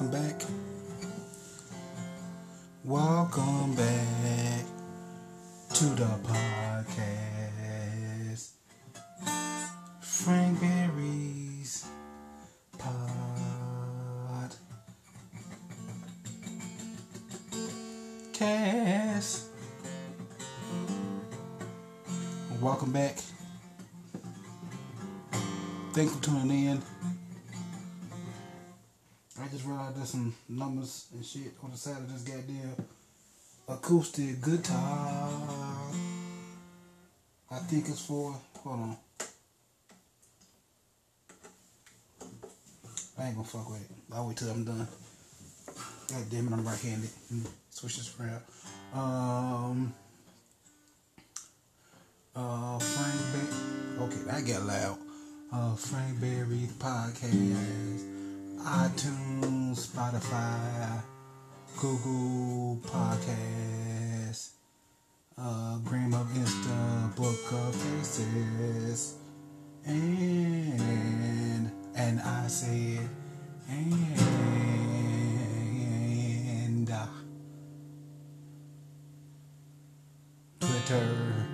welcome back. Welcome back to the podcast. Frank Berry's shit on the side of this goddamn acoustic guitar. I think it's for. Hold on. I ain't gonna fuck with it. I'll wait till I'm done. God damn it, I'm right handed. Switch this around. Um. Uh, Frank Berry. Okay, that got loud. Uh, Frank Berry's podcast. iTunes, Spotify, Google Podcast, uh, Gram of Insta, Book of Faces, and and I said and uh, Twitter,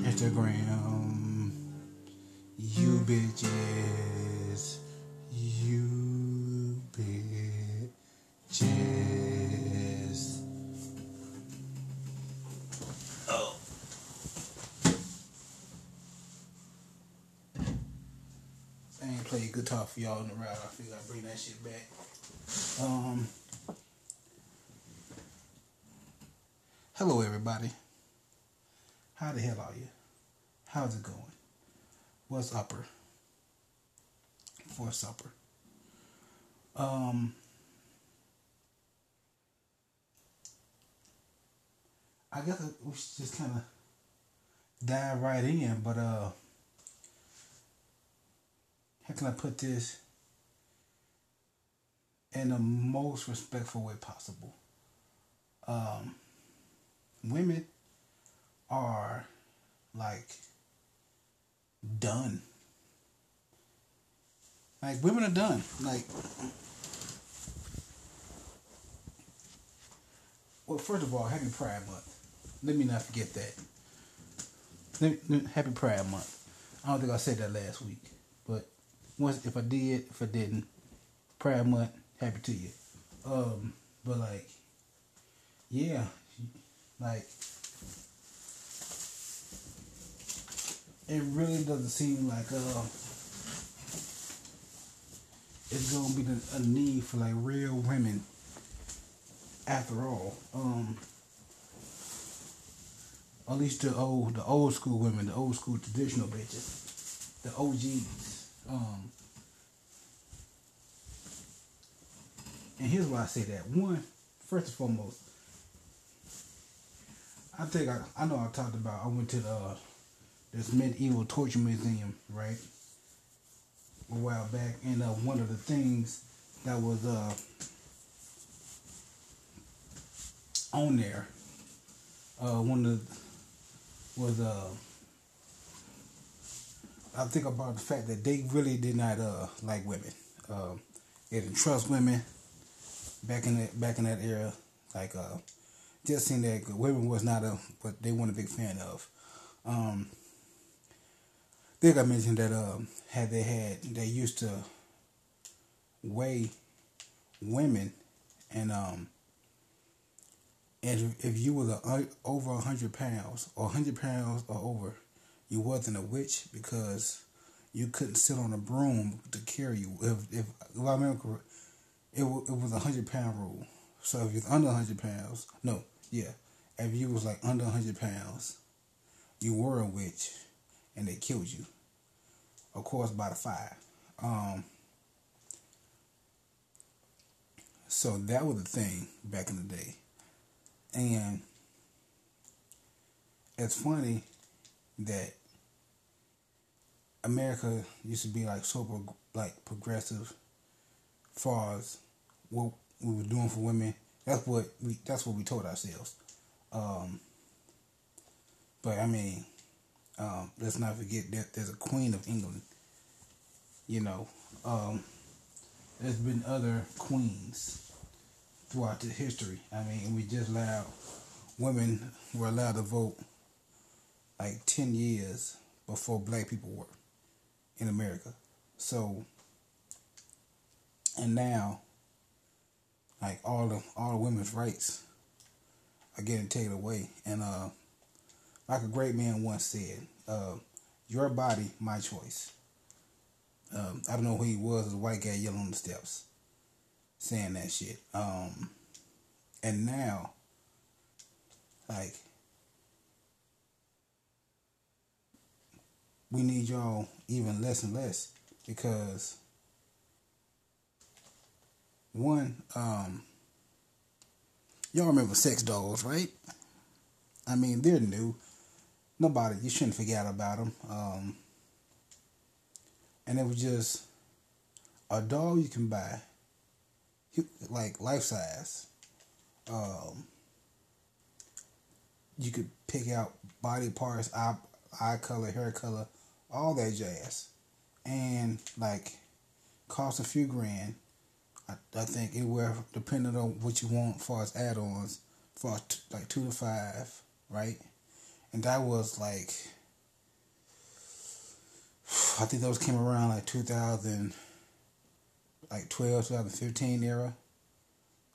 Instagram, you bitches. Y'all in the route. I feel I bring that shit back. Um. Hello, everybody. How the hell are you? How's it going? What's upper? for supper. Um, I guess we should just kind of dive right in, but uh, how can I put this in the most respectful way possible? Um, women are like done like women are done. Like, well, first of all, Happy Pride Month. Let me not forget that. Happy Pride Month. I don't think I said that last week, once if I did, if I didn't, Pride Month. Happy to you. Um, but like, yeah, like. It really doesn't seem like uh, it's gonna be the, a need for like real women after all. Um at least the old the old school women, the old school traditional bitches. The OGs. Um and here's why I say that. One, first and foremost, I think I I know I talked about I went to the uh, this medieval torture museum, right? a while back, and uh, one of the things that was uh, on there, uh, one of the, was uh, I think about the fact that they really did not uh, like women. Uh, they didn't trust women back in that back in that era. Like uh, just seeing that women was not a what they weren't a big fan of. Um, I think I mentioned that um, had they had they used to weigh women, and um, and if you were over a hundred pounds or hundred pounds or over, you wasn't a witch because you couldn't sit on a broom to carry you. If if, if I remember it it was a hundred pound rule. So if you're under hundred pounds, no, yeah, if you was like under hundred pounds, you were a witch and they killed you. Of course, by the fire. Um, so that was the thing back in the day. And it's funny that America used to be like super like progressive far as what we were doing for women. That's what we that's what we told ourselves. Um, but I mean, um, let's not forget that there's a Queen of England. You know, um, there's been other queens throughout the history. I mean, we just allowed women were allowed to vote like ten years before black people were in America. So, and now, like all the all the women's rights are getting taken away. And uh, like a great man once said, uh, "Your body, my choice." Um, I don't know who he was, a white guy yelling on the steps, saying that shit. Um, and now, like, we need y'all even less and less because one, um, y'all remember sex dolls, right? I mean, they're new. Nobody, you shouldn't forget about them. Um, and it was just a doll you can buy, like life size. Um, you could pick out body parts, eye, eye color, hair color, all that jazz, and like cost a few grand. I, I think it will depending on what you want for as add-ons, for t- like two to five, right? And that was like I think those came around like 2000, like 12, 2015 era.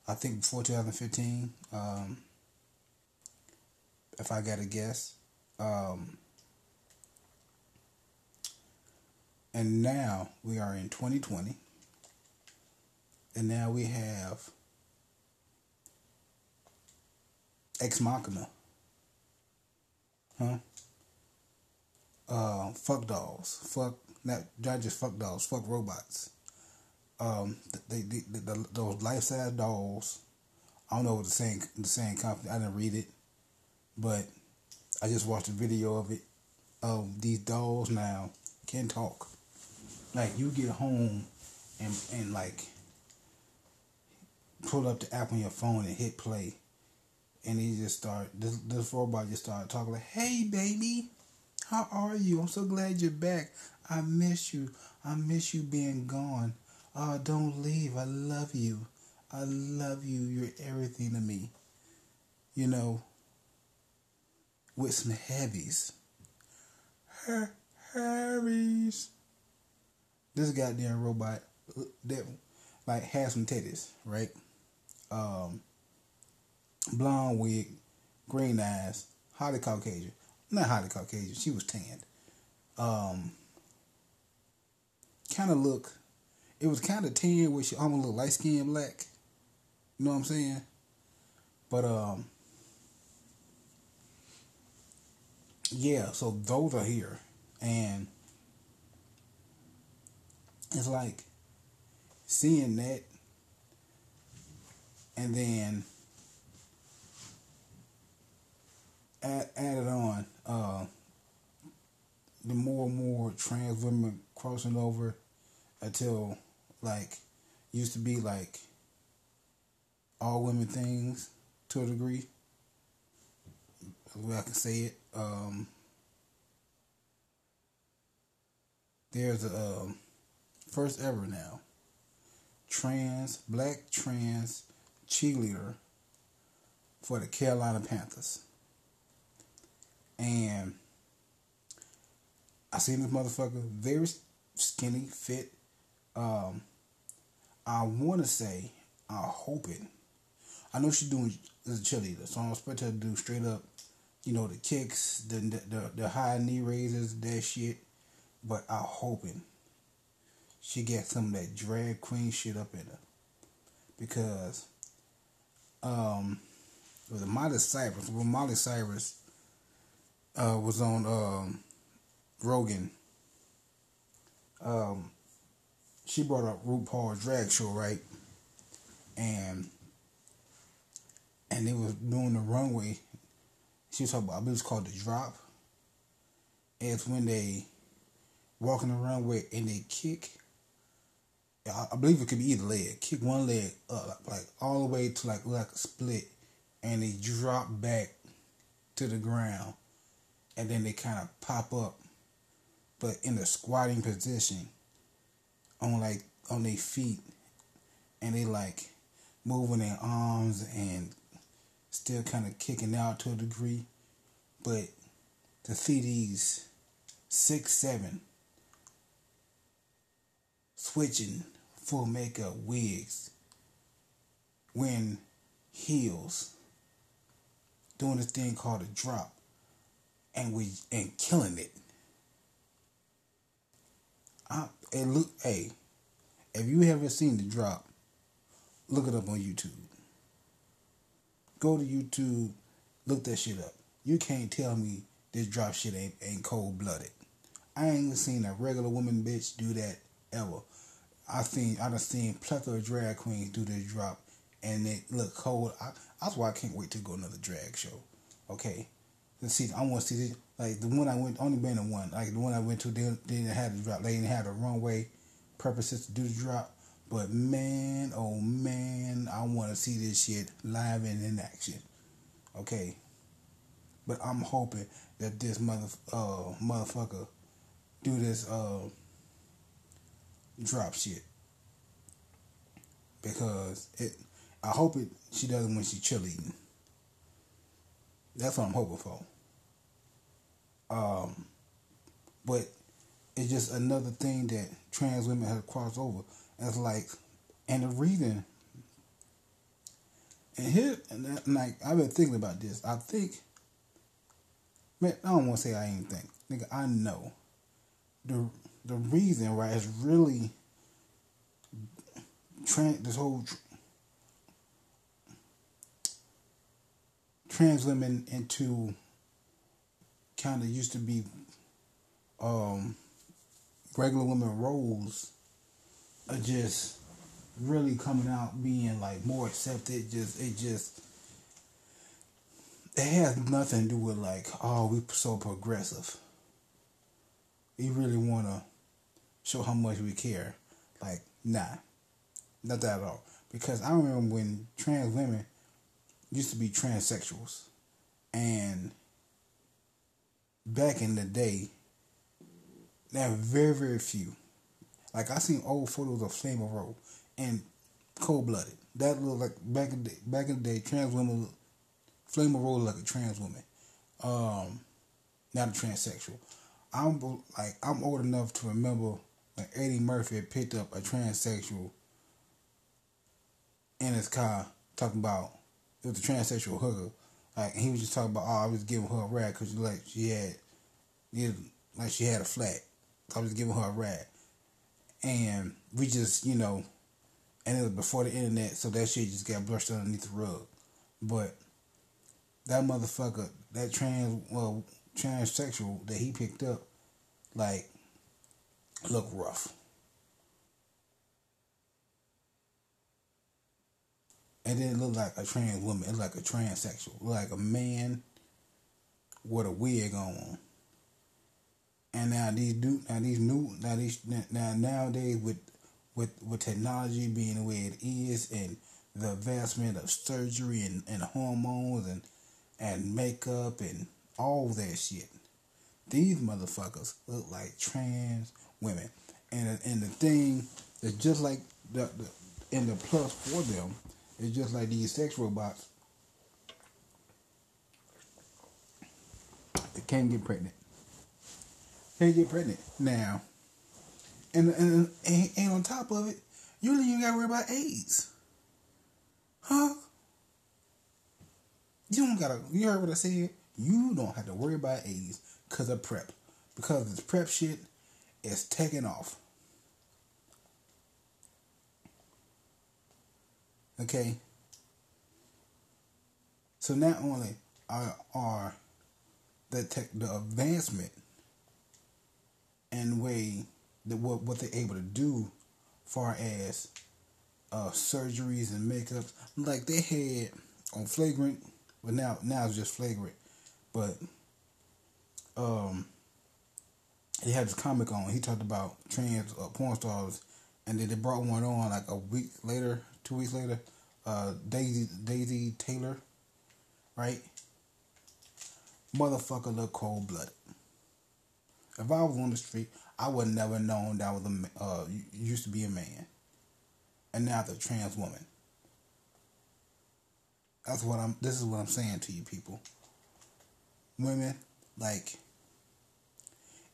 I think before 2015, um, if I got to guess. Um, and now we are in 2020. And now we have Ex Machina. Huh? uh, fuck dolls, fuck not, not just fuck dolls, fuck robots. Um, they, they, they the, those life size dolls. I don't know what the same the same company. I didn't read it, but I just watched a video of it. Of these dolls now can talk. Like you get home and and like pull up the app on your phone and hit play, and he just start this this robot just start talking like, "Hey baby, how are you? I'm so glad you're back. I miss you. I miss you being gone. Oh, don't leave. I love you. I love you. You're everything to me. You know, with some heavies. Her Harry's. This goddamn robot that like has some titties, right? Um, blonde wig, green eyes, highly Caucasian not highly Caucasian. She was tanned. Um, kind of look. It was kind of tan, where she almost looked light skinned black. You know what I'm saying? But um, yeah. So those are here, and it's like seeing that, and then add, added on uh, the more and more trans women crossing over until like used to be like all women things to a degree. The way I can say it. Um, there's a um, first ever now trans black trans cheerleader for the Carolina Panthers. And I seen this motherfucker very skinny, fit. Um, I want to say, I hope it. I know she's doing as a cheerleader, so I'm expecting her to do straight up, you know, the kicks, the the the, high knee raises, that shit. But I'm hoping she got some of that drag queen shit up in her, because um, with Miley Cyrus, with Miley Cyrus uh, was on um, Rogan. Um, she brought up RuPaul's drag show, right? And and they was doing the runway. She was talking about, I believe it's called the drop. It's when they walk on the runway and they kick. I believe it could be either leg. Kick one leg up, like all the way to like like a split, and they drop back to the ground and then they kind of pop up, but in a squatting position on like on their feet and they like moving their arms and still kind of kicking out to a degree. But to see these six, seven switching full makeup wigs, wearing heels, doing this thing called a drop, and we and killing it. I, it look, hey, if you haven't seen the drop, look it up on YouTube. Go to YouTube, look that shit up. You can't tell me this drop shit ain't ain't cold blooded. I ain't seen a regular woman bitch do that ever. I seen I done seen plethora of drag queens do this drop and it look cold. I, that's why I can't wait to go another drag show. Okay. Let's see I wanna see this like the one I went only been the one. Like the one I went to they, they didn't have the drop. They didn't have the runway purposes to do the drop. But man, oh man, I wanna see this shit live and in action. Okay. But I'm hoping that this mother uh motherfucker do this uh drop shit. Because it I hope it she does it when she's cheerleading. That's what I'm hoping for. Um but it's just another thing that trans women have crossed over. It's like and the reason and here and that, like I've been thinking about this. I think man, I don't want to say I ain't think. Nigga, I know. The the reason right is really trans this whole trans women into kind of used to be um, regular women roles are just really coming out being like more accepted just it just it has nothing to do with like oh we so progressive. We really want to show how much we care. Like nah not that at all. Because i remember when trans women used to be transsexuals. And back in the day there were very very few. Like i seen old photos of flame of Rose and cold blooded. That looked like back in the day, back in the day, trans women Flame of Rose like a trans woman, um, not a transsexual. I'm like I'm old enough to remember when Eddie Murphy picked up a transsexual in his car, talking about it was a transsexual hooker. Like he was just talking about, oh, I was giving her a ride because like she had, like she had a flat. I was giving her a ride, and we just you know and it was before the internet, so that shit just got brushed underneath the rug. But that motherfucker, that trans, well, transsexual that he picked up, like, look rough. And then it looked like a trans woman. It like a transsexual, like a man with a wig on. And now these do now these new now these now nowadays with with with technology being the way it is and the advancement of surgery and, and hormones and and makeup and all that shit. These motherfuckers look like trans women. And and the thing is just like the, the and the plus for them is just like these sex robots. They can't get pregnant. Can't get pregnant. Now and, and, and, and on top of it, you don't even got to worry about AIDS. Huh? You don't got to, you heard what I said? You don't have to worry about AIDS because of PrEP. Because this PrEP shit is taking off. Okay? So not only are, are the tech, the advancement and way that what what they're able to do, far as uh, surgeries and makeups. Like they had on flagrant, but now now it's just flagrant. But um, he had this comic on. He talked about trans uh, porn stars, and then they brought one on like a week later, two weeks later. Uh, Daisy Daisy Taylor, right? Motherfucker look cold blooded. If I was on the street, I would never known that was a uh, used to be a man. and now they're trans woman. That's what I'm. This is what I'm saying to you people. Women like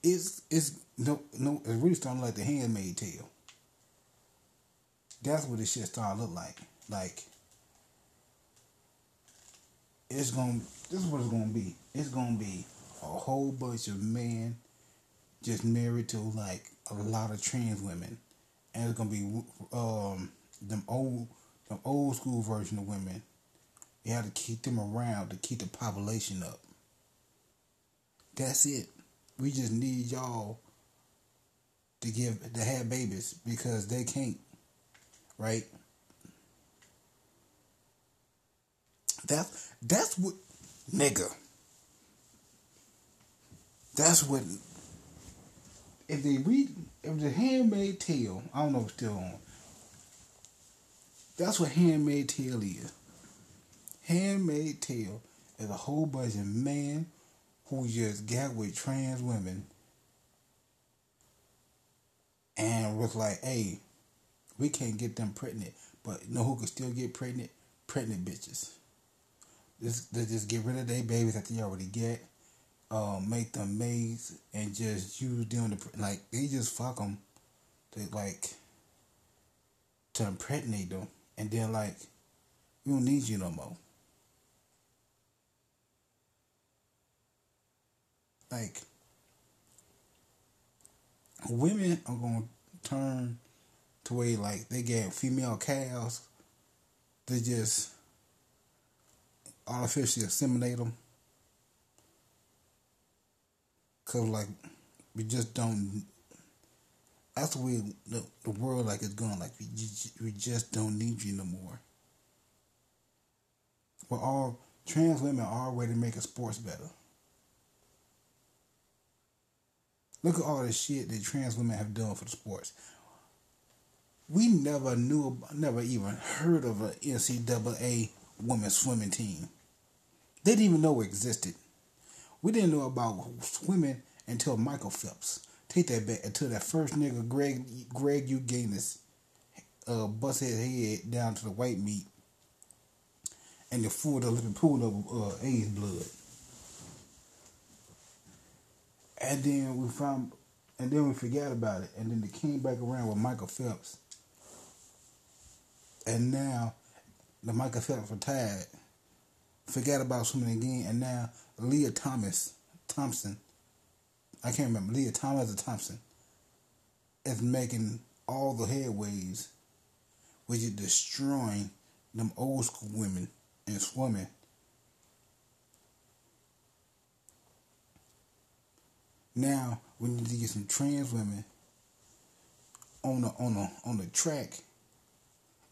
it's it's no no it's really starting to look like the handmaid tale. That's what this shit started look like. Like it's gonna this is what it's gonna be. It's gonna be a whole bunch of men just married to like a lot of trans women, and it's gonna be um them old them old school version of women. You have to keep them around to keep the population up. That's it. We just need y'all to give to have babies because they can't, right? That's that's what nigga. That's what if they read if the handmaid tale, I don't know if it's still on. That's what handmaid tale is. Handmaid tale is a whole bunch of men who just got with trans women and was like, hey, we can't get them pregnant, but you know who can still get pregnant? Pregnant bitches. Just, they just get rid of their babies that they already get, um, make them maids, and just use them to, like, they just fuck them to, like, to impregnate them. And then, like, we don't need you no more. Like women are gonna turn to where like they get female cows they just artificially assimilate them cause like we just don't that's the way the, the world like is going. Like we, we just don't need you no more. We're all trans women are already making sports better Look at all the shit that trans women have done for the sports. We never knew, never even heard of an NCAA women's swimming team. They didn't even know it existed. We didn't know about swimming until Michael Phelps. Take that back until that first nigga Greg Greg Louganis uh, bust his head down to the white meat and the full the living pool of uh, AIDS blood. And then we found, and then we forgot about it. And then they came back around with Michael Phelps. And now, the Michael Phelps retired. Forgot about swimming again. And now, Lia Thomas, Thompson, I can't remember, Lia Thomas or Thompson, is making all the headways, which is destroying them old school women in swimming Now we need to get some trans women on the on the on the track.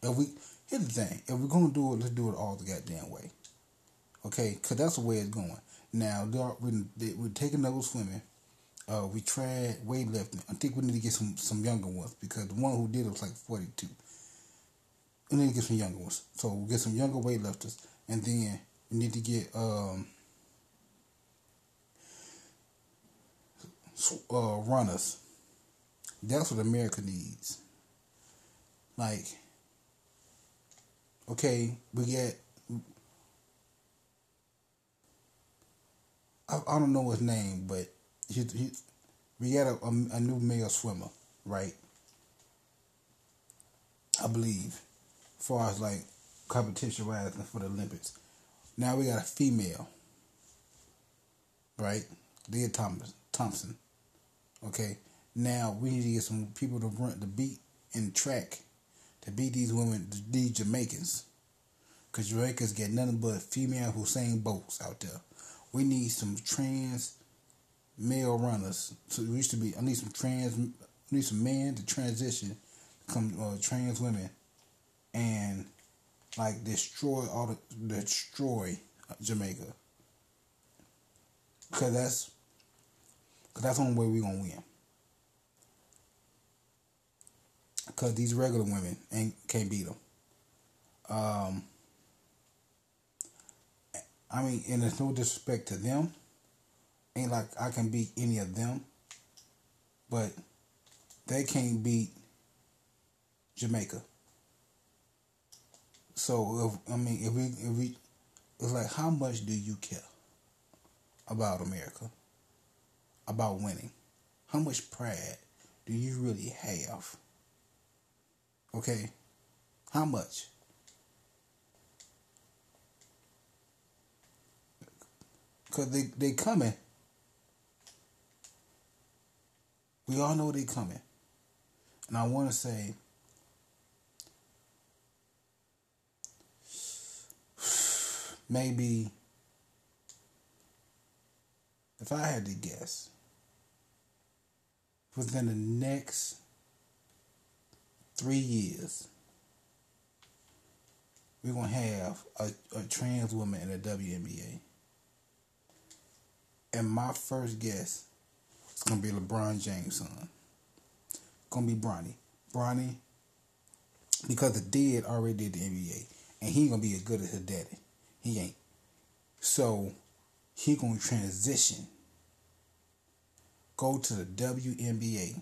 If we here's the thing, if we're gonna do it, let's do it all the goddamn way. Okay, cause that's the way it's going. Now we're, we're taking those women. Uh, we tried weightlifting. I think we need to get some some younger ones because the one who did it was like forty two. We need to get some younger ones. So we'll get some younger weightlifters, and then we need to get um uh, runners. That's what America needs. Like, okay, we get. I, I don't know his name, but he, he we got a, a, a new male swimmer, right? I believe, as far as like competition wise for the Olympics. Now we got a female, right? Lia Thomas Thompson. Okay, now we need to get some people to run the beat and track to beat these women, these Jamaicans. Because Jamaicans get nothing but female Usain Bolts out there. We need some trans male runners. So we used to be, I need some trans, need some men to transition, come uh, trans women, and like destroy all the, destroy Jamaica. Because that's Cause that's the only way we're gonna win. Cause these regular women ain't can't beat them. Um, I mean, and there's no disrespect to them. Ain't like I can beat any of them, but they can't beat Jamaica. So if I mean if we if we it's like how much do you care about America? About winning? How much pride do you really have? Okay? How much? Cause they they coming. We all know they coming. And I want to say maybe if I had to guess within the next three years we're gonna have a, a trans woman in the WNBA. And my first guess is gonna be LeBron James' son. Gonna be Bronny. Bronny, because the dad already did the NBA, and he ain't gonna be as good as his daddy. He ain't. So he gonna transition, go to the WNBA,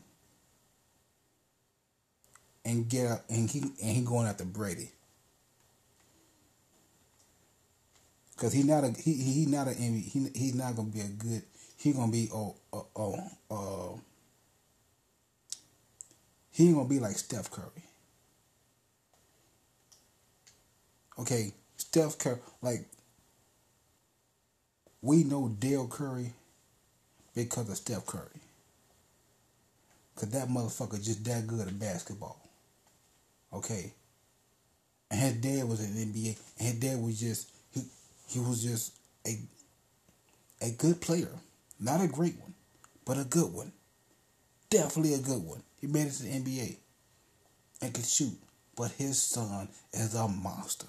and get up, and he and he going after Brady. Cause he not a he he not a he he's not gonna be a good he gonna be oh oh oh uh, he gonna be like Steph Curry. Okay, Steph Curry like we know Dell Curry because of Steph Curry. Cause that motherfucker just that good at basketball. Okay. And his dad was in the NBA and his dad was just he he was just a a good player. Not a great one, but a good one. Definitely a good one. He made it to the NBA and could shoot. But his son is a monster.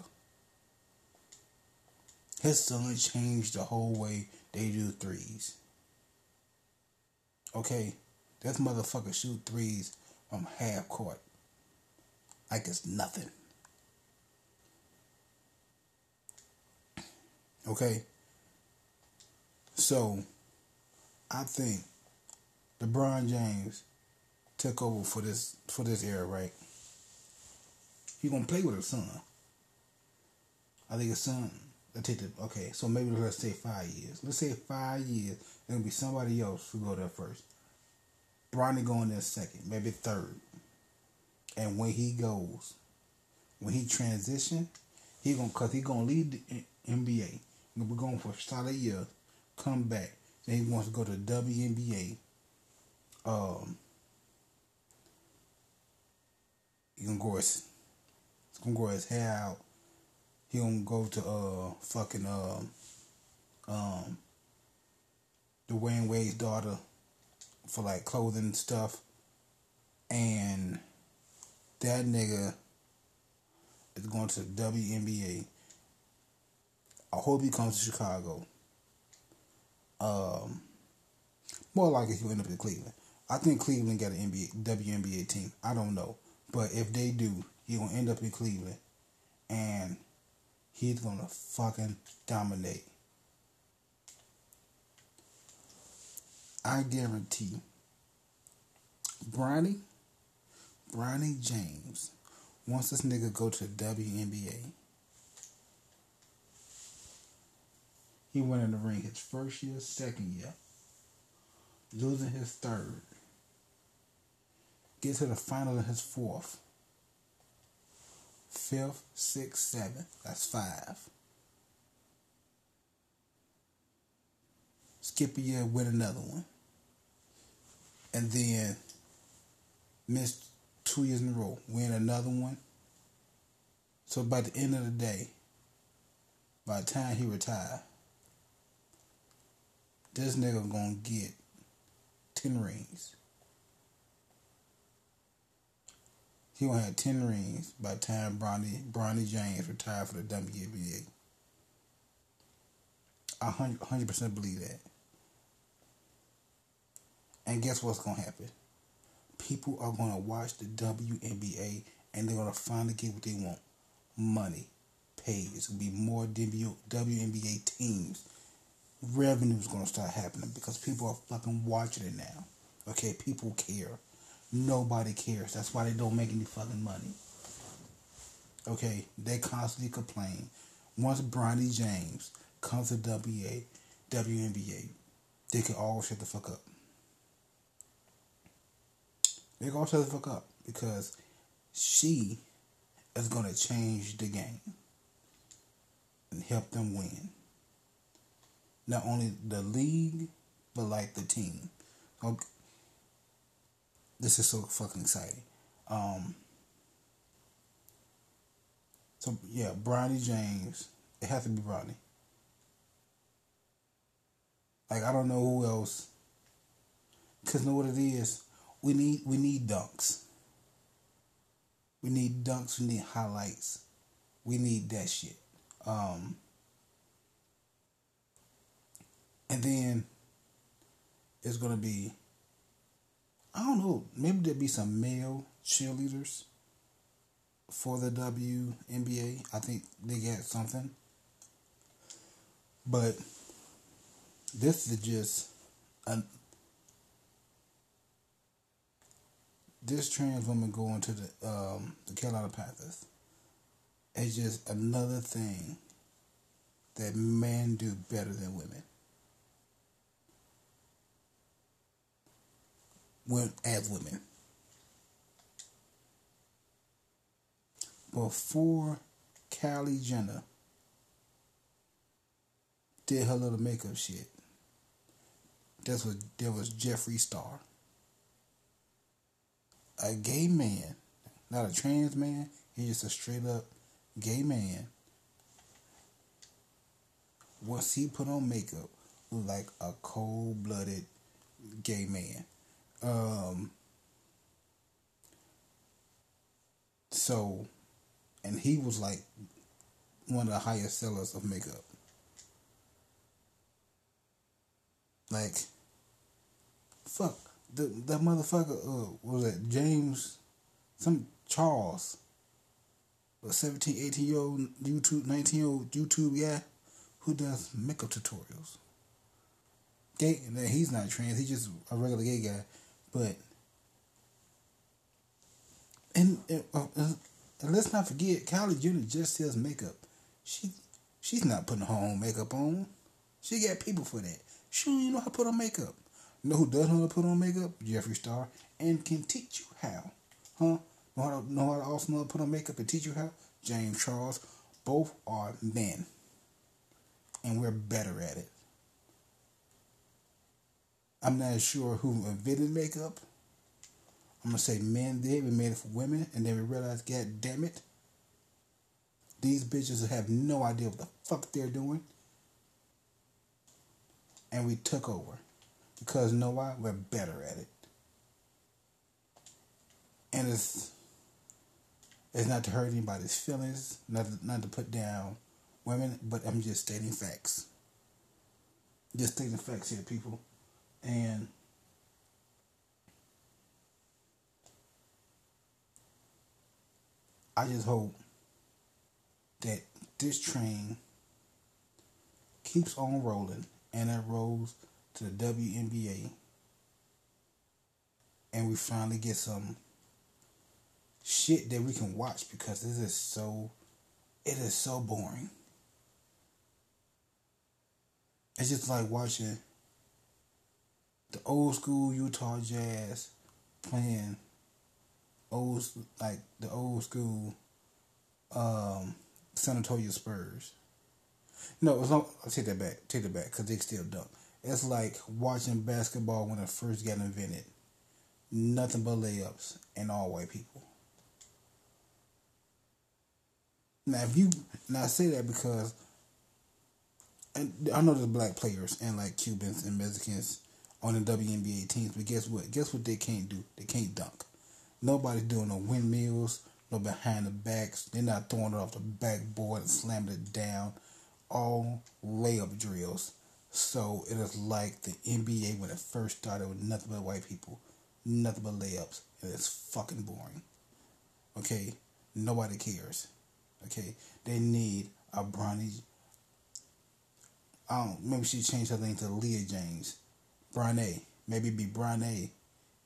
His son changed the whole way they do threes. Okay? This motherfucker shoot threes from half court. Like it's nothing. Okay? So, I think LeBron James took over for this for this era, right? He gonna play with his son. I think his son. I okay. So maybe let's say five years. Let's say five years. Gonna be somebody else who go there first. Bronny going there second, maybe third. And when he goes, when he transition, he gonna cause he gonna lead the NBA. We're going for a solid year. Come back. Then he wants to go to WNBA. Um, he gonna grow his, he's gonna grow his hair out. He gonna go to uh fucking um um Dwyane Wade's daughter for like clothing stuff, and that nigga is going to WNBA I hope he comes to Chicago. Um, more likely he'll end up in Cleveland. I think Cleveland got an NBA, WNBA team. I don't know, but if they do, he gonna end up in Cleveland, and he's gonna fucking dominate. I guarantee. Bronny, Bronny James, once this nigga go to WNBA He went in the ring his first year, second year, losing his third. Get to the final in his fourth. Fifth, sixth, seventh. That's five. Skip a year, win another one. And then miss two years in a row, win another one. So by the end of the day, by the time he retired, this nigga gonna get 10 rings. He gonna have 10 rings by the time Bronny, Bronny James retired for the WNBA. I 100% believe that. And guess what's gonna happen? People are gonna watch the WNBA and they're gonna finally get what they want. Money. Pay. It's gonna be more WNBA teams revenue is going to start happening because people are fucking watching it now. Okay, people care. Nobody cares. That's why they don't make any fucking money. Okay, they constantly complain. Once Bronny James comes to WA, WNBA, they can all shut the fuck up. They can all shut the fuck up because she is to change the game and help them win. Not only the league, but like the team. Okay. This is so fucking exciting. Um, so yeah, Bronny James. It has to be Bronny. Like I don't know who else. Cause know what it is. We need we need dunks. We need dunks. We need highlights. We need that shit. Um, and then it's gonna be. I don't know. Maybe there'll be some male cheerleaders for the WNBA. I think they got something. But this is just a, this trans woman going to the um, the Carolina Panthers is just another thing that men do better than women. When as women. Before Kylie Jenner did her little makeup shit, that's what there was Jeffree Star a gay man, not a trans man, he's just a straight up gay man. Once he put on makeup, like a cold blooded gay man. Um, so, and he was like one of the highest sellers of makeup. Like, fuck, the that motherfucker uh, was that James, some Charles, a 17, 18 year old YouTube, 19 year old YouTube yeah who does makeup tutorials. Gay, and he's not trans, he's just a regular gay guy, but and, and, uh, and let's not forget, Kylie Jenner just sells makeup. She she's not putting her own makeup on. She got people for that. She don't even know how to put on makeup. You know who does know how to put on makeup? Jeffree Star. And can teach you how. Huh? Know how to, know how to also know how to put on makeup and teach you how? James Charles. Both are men. And we're better at it. I'm not sure who invented makeup. I'm gonna say men did. We made it for women, and then we realized, God damn it, these bitches have no idea what the fuck they're doing, and we took over. Because you know why? We're better at it. And it's it's not to hurt anybody's feelings, not to, not to put down women, but I'm just stating facts. Just stating facts here, people. And I just hope that this train keeps on rolling and it rolls to the WNBA and we finally get some shit that we can watch because this is so it is so boring. It's just like watching the old school Utah Jazz playing old like the old school um, San Antonio Spurs. No, it's not. I take that back. Take that back because they still dunk. It's like watching basketball when it first got invented. Nothing but layups and all white people. Now, if you now say that because and I know there's black players and like Cubans and Mexicans on the WNBA teams, but guess what? Guess what they can't do? They can't dunk. Nobody's doing no windmills, no behind the backs. They're not throwing it off the backboard and slamming it down. All layup drills. So it is like the NBA when it first started with nothing but white people, nothing but layups. And it's fucking boring. Okay? Nobody cares. Okay? They need a Bronny. I don't maybe she changed her name to Leah James. Bronny. Maybe be Bronny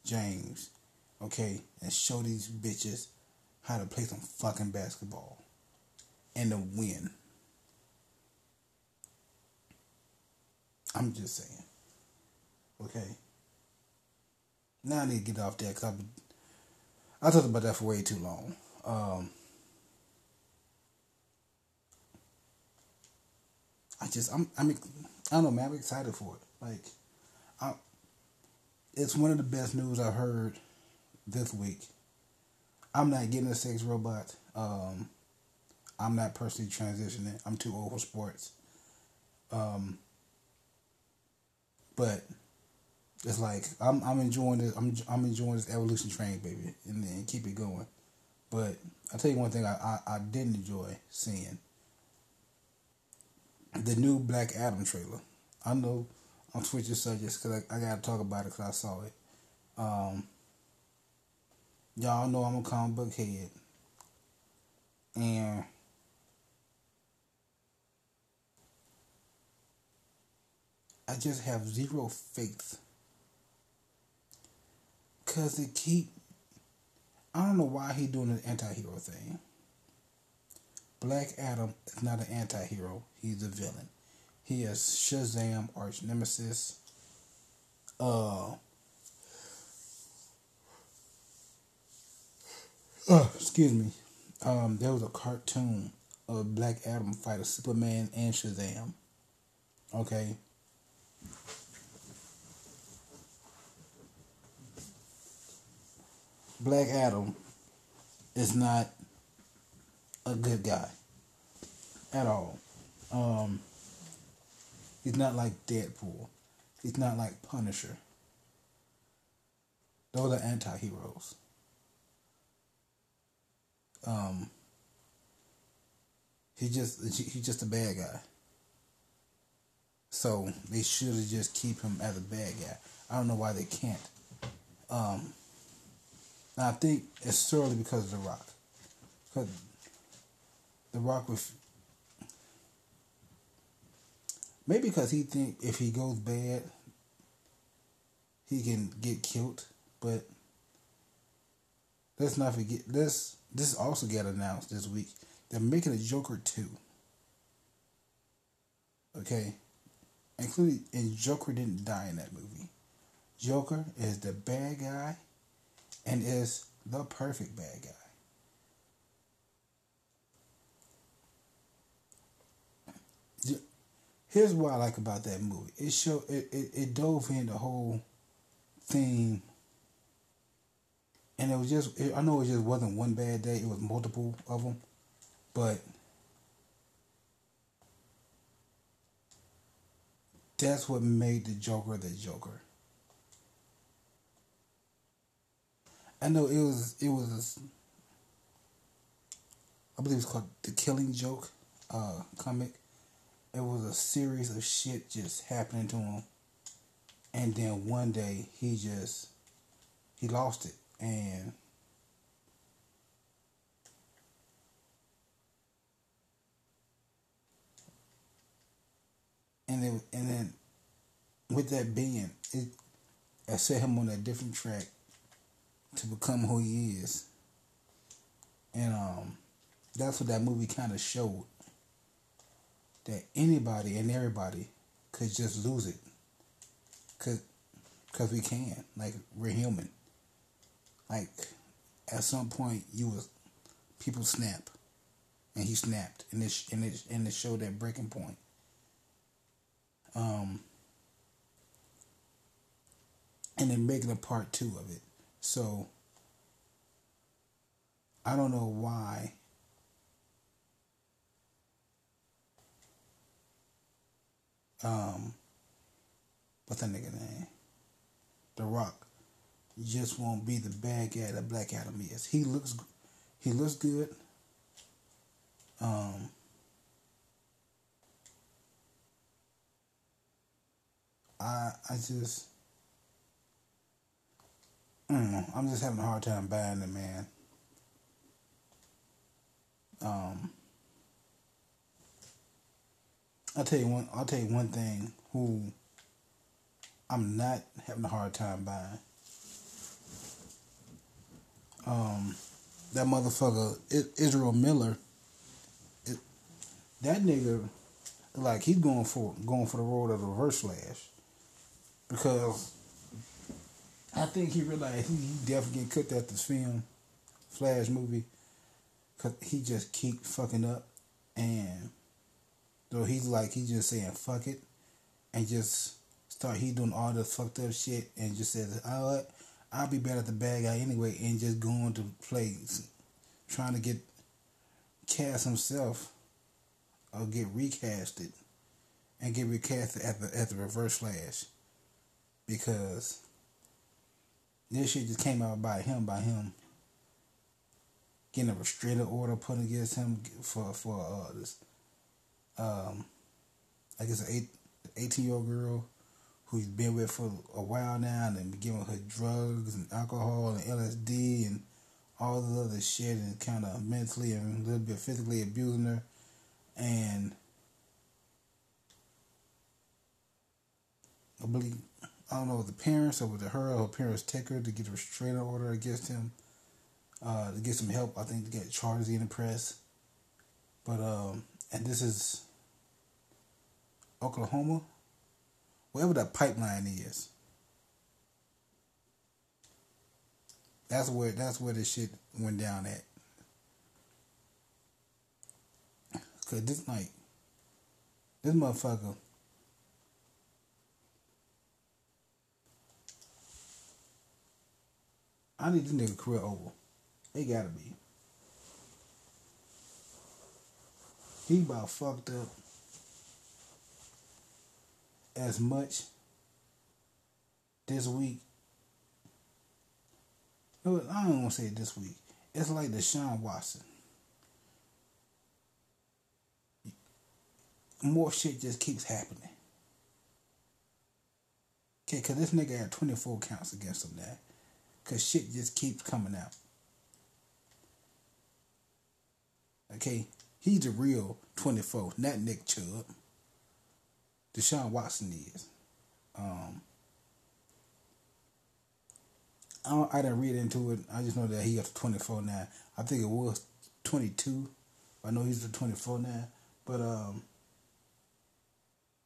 James. Okay? And show these bitches how to play some fucking basketball. and to win. I'm just saying. Okay. Now I need to get off that because I've I talked about that for way too long. Um, I just I'm I'm I don't know man I'm excited for it. Like, I it's one of the best news I've heard this week. I'm not getting a sex robot. Um, I'm not personally transitioning. I'm too old for sports. Um, but it's like I'm I'm enjoying this. I'm I'm enjoying this evolution train, baby, and then keep it going. But I'll tell you one thing I, I, I didn't enjoy seeing the new Black Adam trailer. I know I'm switching subjects because I, I got to talk about it because I saw it. Um, y'all know I'm a comic book head. And I just have zero faith. Because they keep. I don't know why he doing an anti hero thing. Black Adam is not an anti hero, he's a villain. He is Shazam, arch nemesis. Uh, uh, excuse me. Um, there was a cartoon of Black Adam fight a Superman and Shazam. Okay. Black Adam is not a good guy at all. Um, he's not like Deadpool. He's not like Punisher. Those are anti-heroes. Um, he just he's just a bad guy. So they should have just keep him as a bad guy. I don't know why they can't. Um, I think it's solely because of The Rock. Because The Rock was maybe because he think if he goes bad, he can get killed. But let's not forget this. This also got announced this week. They're making a Joker two. Okay, including and Joker didn't die in that movie. Joker is the bad guy, and is the perfect bad guy. Here's what I like about that movie. It show it, it, it dove in the whole theme and it was just I know it just wasn't one bad day. It was multiple of them, but that's what made the Joker the Joker. I know it was it was I believe it's called the Killing Joke uh, comic. It was a series of shit just happening to him, and then one day he just he lost it and and then and then with that being it I set him on a different track to become who he is. And um that's what that movie kind of showed that anybody and everybody could just lose it. Cause, cause we can. Like we're human like at some point you was people snap, and he snapped, and it and it and it showed that breaking point. Um, and then making a part two of it. So I don't know why. Um, what's that nigga name? The Rock just won't be the bad guy that Black Adam is. He looks he looks good. Um, I I just I don't know. I'm just having a hard time buying it, man. Um, I'll tell you one. I'll tell you one thing. Who I'm not having a hard time buying um, that motherfucker Ezra Miller that nigga, like he's going for going for the role of the reverse Flash, because I think he realized he, he definitely get cooked at this film, Flash movie, cause he just keep fucking up, and so he's like he's just saying fuck it, and just start he doing all the fucked up shit and just says, "Oh, I'll be better at the bad guy anyway," and just going to play, trying to get cast himself or get recasted and get recasted at the at the Reverse Flash because this shit just came out by him by him getting a restraining order put against him for for uh, this um I guess an eight, 18 year old girl who he's been with for a while now and then giving her drugs and alcohol and LSD and all the other shit and kind of mentally and a little bit physically abusing her. And I believe I don't know the parents or it her her parents take her to get a restraining order against him uh, to get some help I think to get charges in the press but um and this is Oklahoma wherever that pipeline is. That's where that's where this shit went down at. Cause this like this motherfucker I need this nigga career over. It gotta be. He about fucked up as much this week. I don't want to say this week. It's like the Deshaun Watson. More shit just keeps happening. Okay, because this nigga had 24 counts against him now. Because shit just keeps coming out. Okay, he's the real 24, not Nick Chubb. Deshaun Watson is. Um, I don't, I didn't read into it. I just know that he up to 24 now. I think it was 22. I know he's the 24 now. But, um,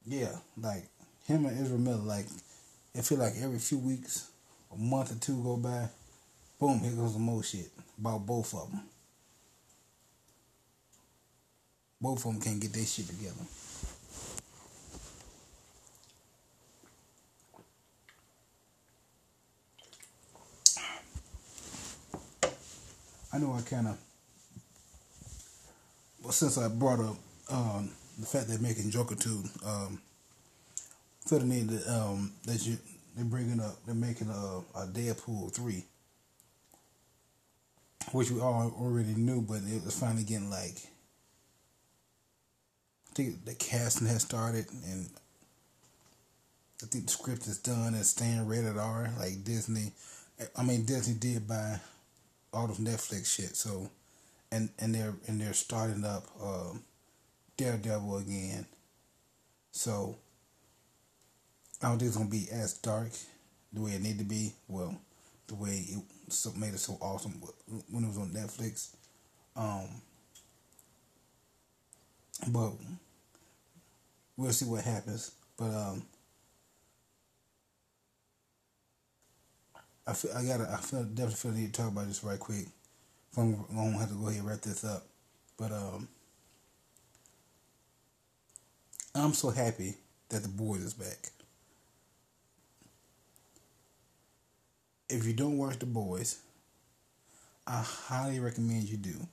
yeah, like, him and Ezra Miller, like, it feel like every few weeks, a month or two go by, boom, here goes some more shit about both of them. Both of them can't get their shit together. I know I kind of, well, since I brought up um, the fact they're making Joker 2, um, feel the need that, um, that you, they're bringing up, they're making a, a Deadpool 3, which we all already knew, but it was finally getting like, I think the casting has started and I think the script is done and staying rated R, like Disney. I mean, Disney did buy all of Netflix shit. So, and and they're and they're starting up um, Daredevil again. So, I don't think it's gonna be as dark the way it need to be. Well, the way it made it so awesome when it was on Netflix. Um, but we'll see what happens. But um, I feel I gotta I feel definitely feel need to talk about this right quick. I'm gonna have to go ahead and wrap this up. But um I'm so happy that the boys is back. If you don't watch the boys, I highly recommend you do.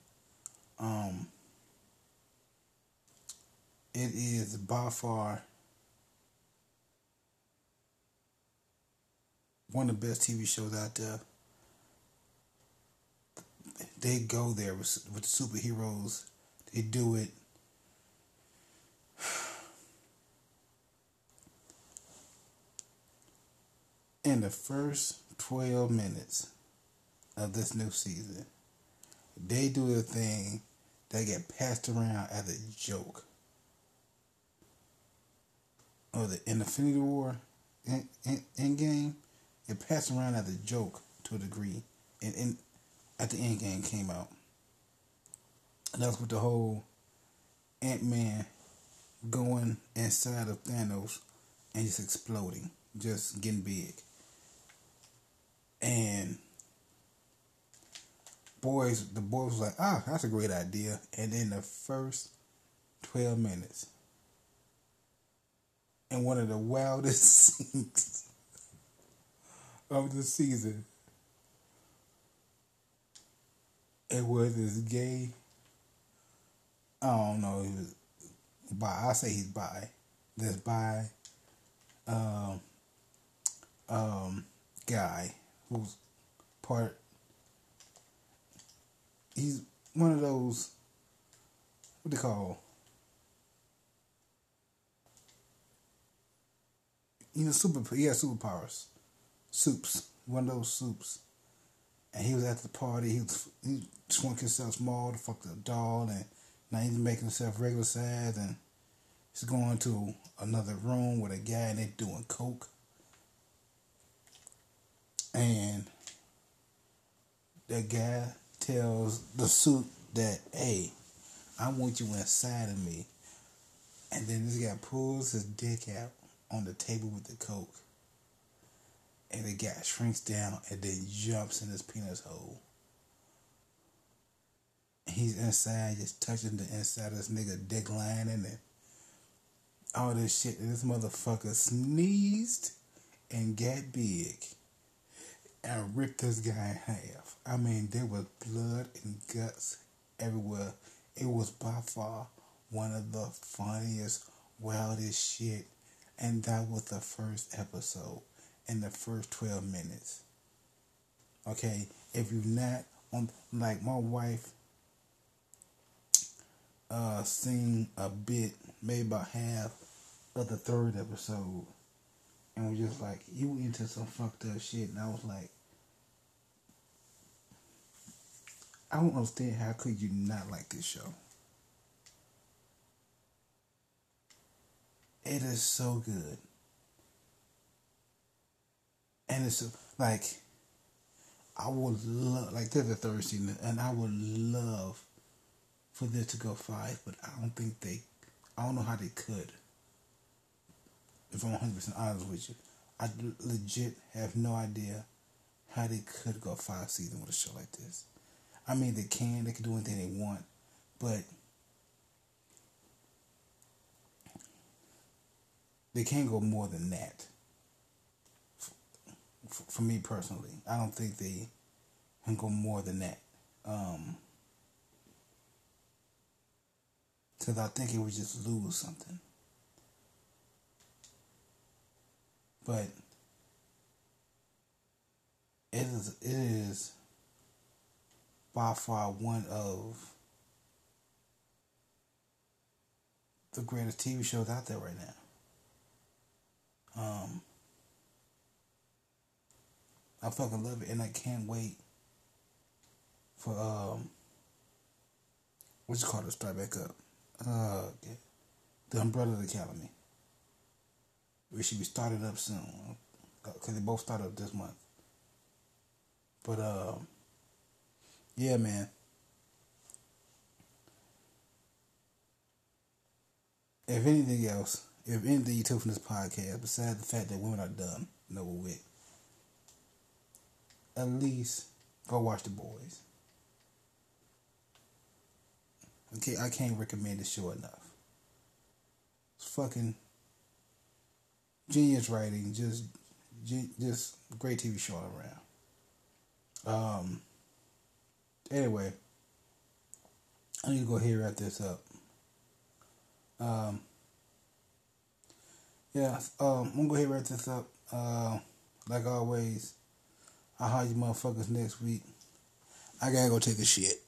Um it is by far one of the best TV shows out there. They go there with, with superheroes. They do it. In the first 12 minutes of this new season, they do a thing that get passed around as a joke. Or the Infinity War in, game it passed around as a joke to a degree, and, and at the end game came out. And that's with the whole Ant Man going inside of Thanos and just exploding, just getting big. And boys, the boys was like, ah, that's a great idea. And in the first 12 minutes, in one of the wildest scenes of the season, it was this gay, I don't know, he was by, I say he's by, this by, um, um, guy who's part. He's one of those what they call you know super he has superpowers. Soups. One of those soups. And he was at the party. He was, he shrunk himself small to fuck the doll and now he's making himself regular size and he's going to another room with a guy and they're doing coke and the guy tells the suit that, hey, I want you inside of me. And then this guy pulls his dick out on the table with the coke. And the guy shrinks down and then jumps in his penis hole. He's inside, just touching the inside of this nigga dick lining and all this shit. And this motherfucker sneezed and got big and ripped this guy in half. I mean, there was blood and guts everywhere. It was by far one of the funniest, wildest shit. And that was the first episode in the first 12 minutes. Okay, if you're not on, like my wife, uh, seen a bit, maybe about half of the third episode and was just like, you into some fucked up shit. And I was like, I don't understand how could you not like this show. It is so good. And it's like, I would love, like, there's a third season, and I would love for this to go five, but I don't think they, I don't know how they could if I'm 100% honest with you, I legit have no idea how they could go five seasons with a show like this. I mean, they can, they can do anything they want, but they can't go more than that. For, for me personally, I don't think they can go more than that. Um, because I think it would just lose something. But it is it is by far one of the greatest TV shows out there right now. Um, I fucking love it, and I can't wait for um, what you call it, start back up. Uh, the Umbrella Academy. We should be started up soon because they both start up this month. But uh, yeah, man. If anything else, if anything you took from this podcast, besides the fact that women are dumb and with, at least go watch The Boys. Okay, I can't recommend the show enough. It's fucking genius writing, just just great TV show around. Um. Anyway, I need to go ahead and wrap this up. Um. Yeah, um, I'm gonna go ahead and wrap this up. Uh, like always, I'll have you motherfuckers next week. I gotta go take a shit.